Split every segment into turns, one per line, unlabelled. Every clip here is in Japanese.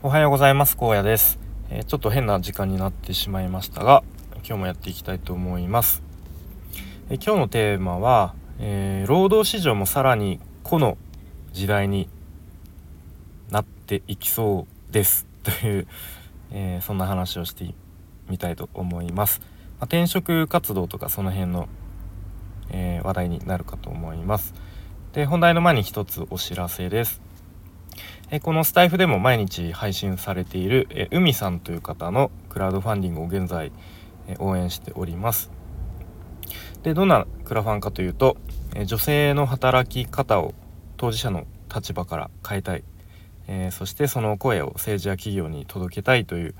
おはようございます。荒野です、えー、ちょっと変な時間になってしまいましたが今日もやっていきたいと思います、えー、今日のテーマは、えー、労働市場もさらに個の時代になっていきそうです。という、えそんな話をしてみたいと思います、まあ、転職活動とかその辺の、え話題になるかと思います。で本題の前に一つお知らせです。えこのスタイフでも毎日配信されているえ海さんという方のクラウドファンディングを現在え応援しております。でどんなクラファンかというとえ女性の働き方を当事者の立場から変えたい、えー、そしてその声を政治や企業に届けたいという、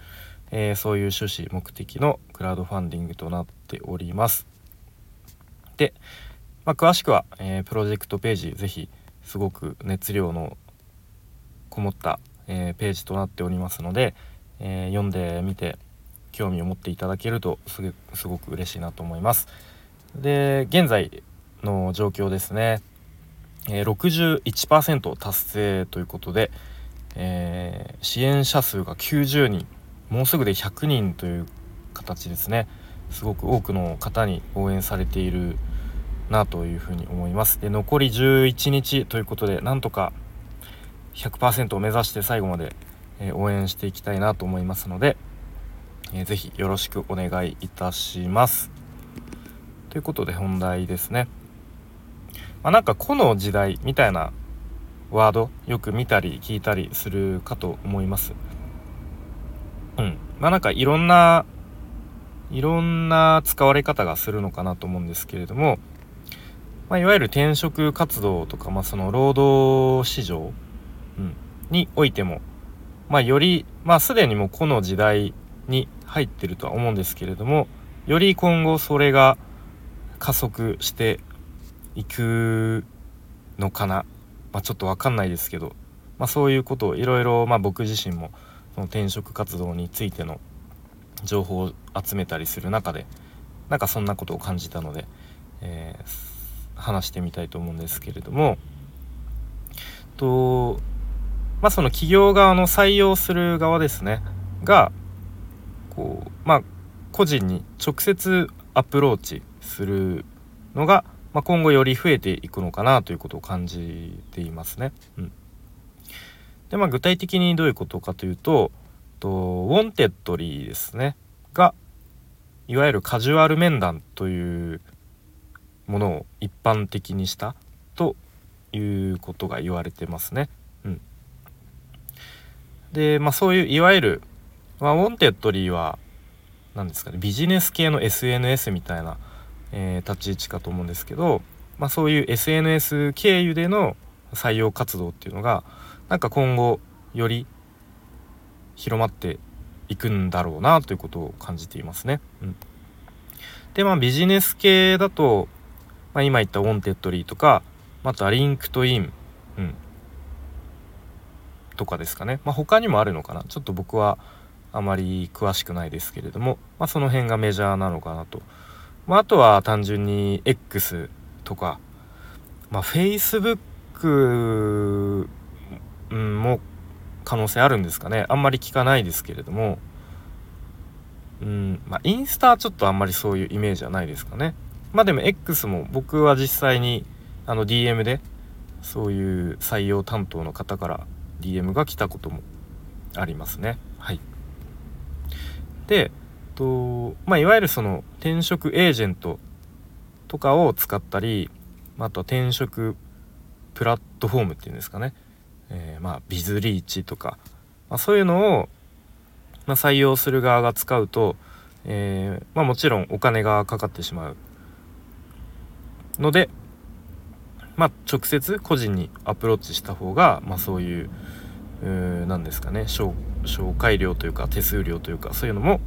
えー、そういう趣旨目的のクラウドファンディングとなっております。で、まあ、詳しくは、えー、プロジェクトページぜひすごく熱量のこもった、えー、ページとなっておりますので、えー、読んでみて興味を持っていただけるとすごく嬉しいなと思います。で現在の状況ですね、えー、61%達成ということで、えー、支援者数が90人もうすぐで100人という形ですね。すごく多くの方に応援されているなというふうに思います。で残り11日ということでなんとか100%を目指して最後まで、え応援していきたいなと思いますので、えー、ぜひよろしくお願いいたします。ということで本題ですね。まあ、なんかこの時代みたいなワードよく見たり聞いたりするかと思います。うん。まあなんかいろんないろんな使われ方がするのかなと思うんですけれども、まあ、いわゆる転職活動とか、まあ、その労働市場うん、においても、まあ、より、まあ、すでにもうこの時代に入ってるとは思うんですけれどもより今後それが加速していくのかな、まあ、ちょっと分かんないですけど、まあ、そういうことをいろいろ僕自身もその転職活動についての情報を集めたりする中でなんかそんなことを感じたので、えー、話してみたいと思うんですけれどもとまあ、その企業側の採用する側ですねがこうまあ個人に直接アプローチするのが、まあ、今後より増えていくのかなということを感じていますね。うん、でまあ具体的にどういうことかというとと Wantedly ですねがいわゆるカジュアル面談というものを一般的にしたということが言われてますね。で、まあ、そういういわゆる、まあ、 Wantedly は何ですかねビジネス系の SNS みたいな、えー、立ち位置かと思うんですけど、まあ、そういう SNS 経由での採用活動っていうのがなんか今後より広まっていくんだろうなということを感じていますね。うん、でまあビジネス系だと、まあ、今言った Wantedly とかあと LinkedIn、とかですかね、まあ、他にもあるのかな。ちょっと僕はあまり詳しくないですけれども、まあ、その辺がメジャーなのかなと、まあ、あとは単純に X とか、まあ、Facebook、も可能性あるんですかね。あんまり聞かないですけれども。うん。まあ、インスタはちょっとあんまりそういうイメージはないですかね。まあでも X も僕は実際にあの DM でそういう採用担当の方から DM が来たこともありますね。はい、でと、まあ、いわゆるその転職エージェントとかを使ったりあとは転職プラットフォームっていうんですかね、えー、まあビズリーチとか、まあ、そういうのを、ま、採用する側が使うと、えー、ま、もちろんお金がかかってしまうので、まあ、直接個人にアプローチした方が、まあ、そういう何ですかね紹介料というか手数料というかそういうのも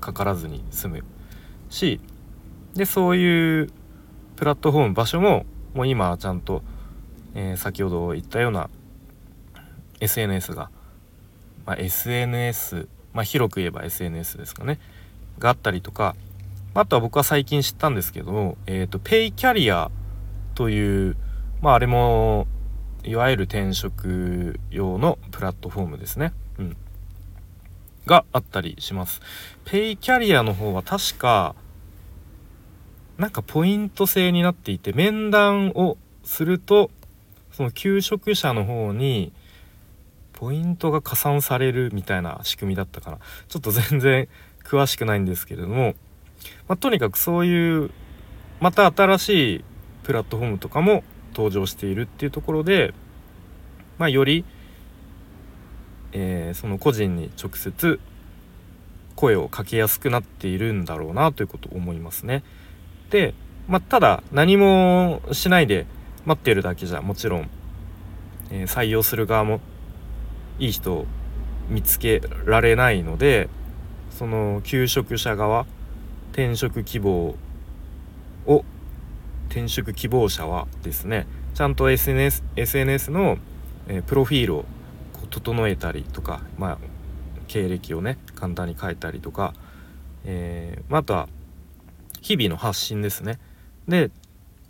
かからずに済むしでそういうプラットフォーム場所ももう今ちゃんと、えー、先ほど言ったような SNS が、まあ、SNS、まあ、広く言えば SNS ですかねがあったりとかあとは僕は最近知ったんですけど、えー、とペイキャリアというまああれもいわゆる転職用のプラットフォームですね。うん、があったりします。ペイキャリアの方は確かなんかポイント制になっていて面談をするとその求職者の方にポイントが加算されるみたいな仕組みだったかな。ちょっと全然詳しくないんですけれども、まあ、とにかくそういうまた新しいプラットフォームとかも登場しているっていうところで、まあ、より、えー、その個人に直接声をかけやすくなっているんだろうなということを思いますね。で、まあ、ただ何もしないで待ってるだけじゃもちろん、えー、採用する側もいい人を見つけられないのでその求職者側転職希望を転職希望者はですねちゃんと SNS, SNS の、えー、プロフィールをこう整えたりとか、まあ、経歴をね簡単に書いたりとか、えー、また日々の発信ですね。で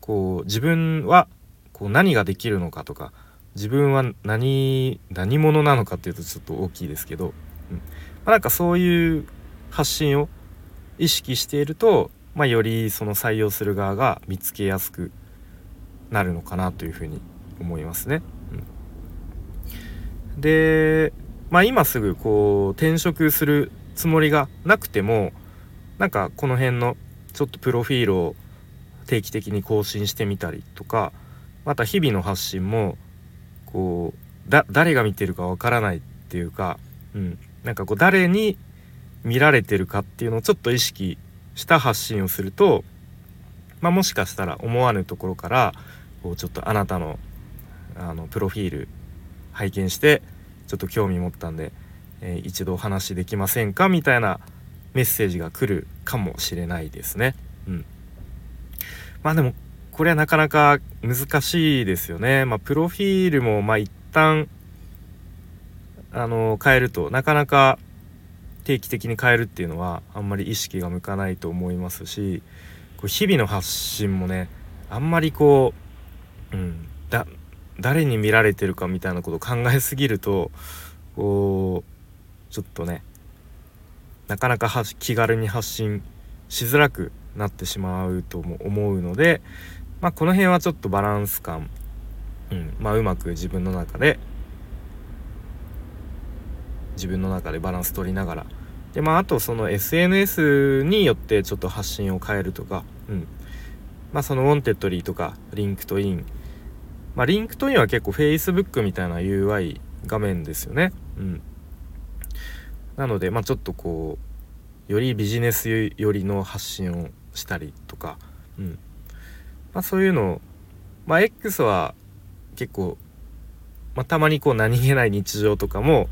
こう自分はこう何ができるのかとか自分は何何者なのかっていうとちょっと大きいですけど、うん。まあ、なんかそういう発信を意識していると、まあ、よりその採用する側が見つけやすくなるのかなというふうに思いますね。うん、で、まあ、今すぐこう転職するつもりがなくてもなんかこの辺のちょっとプロフィールを定期的に更新してみたりとかまた日々の発信もこうだ誰が見てるかわからないっていうか、うん、なんかこう誰に見られてるかっていうのをちょっと意識した発信をすると、まあ、もしかしたら思わぬところからこうちょっとあなたのあのプロフィール拝見してちょっと興味持ったんで、えー、一度お話できませんかみたいなメッセージが来るかもしれないですね。うん、まあでもこれはなかなか難しいですよね。まあ、プロフィールも、まあ、一旦、あの、変えると、なかなか定期的に変えるっていうのは、あんまり意識が向かないと思いますし、こう日々の発信もね、あんまりこう、うん、だ、誰に見られてるかみたいなことを考えすぎると、こう、ちょっとね、なかなか気軽に発信しづらくなってしまうとも思うので、まあ、この辺はちょっとバランス感、うんまあ、うまく自分の中で自分の中でバランス取りながら。でまああとその SNS によってちょっと発信を変えるとか、うん。まあ、その Wantedly とか LinkedIn。まあ LinkedIn は結構 Facebook みたいな UI 画面ですよね。うん。なのでまあちょっとこうよりビジネス寄りの発信をしたりとか、うん。まあ、そういうのを、まあ、X は結構、まあ、たまにこう何気ない日常とかも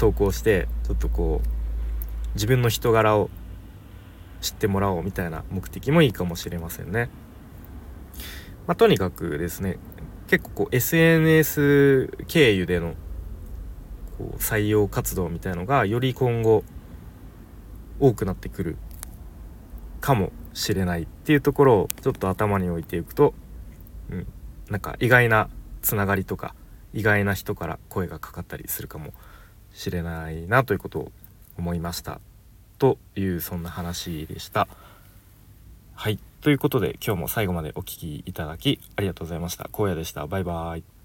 投稿してちょっとこう自分の人柄を知ってもらおうみたいな目的もいいかもしれませんね。まあ、とにかくですね結構こう SNS 経由でのこう採用活動みたいのがより今後多くなってくるかもしれないっていうところをちょっと頭に置いていくと、うん、なんか意外なつながりとか意外な人から声がかかったりするかもしれないなということを思いましたというそんな話でした。はいということで今日も最後までお聴きいただきありがとうございました。荒野でした。バイバーイ。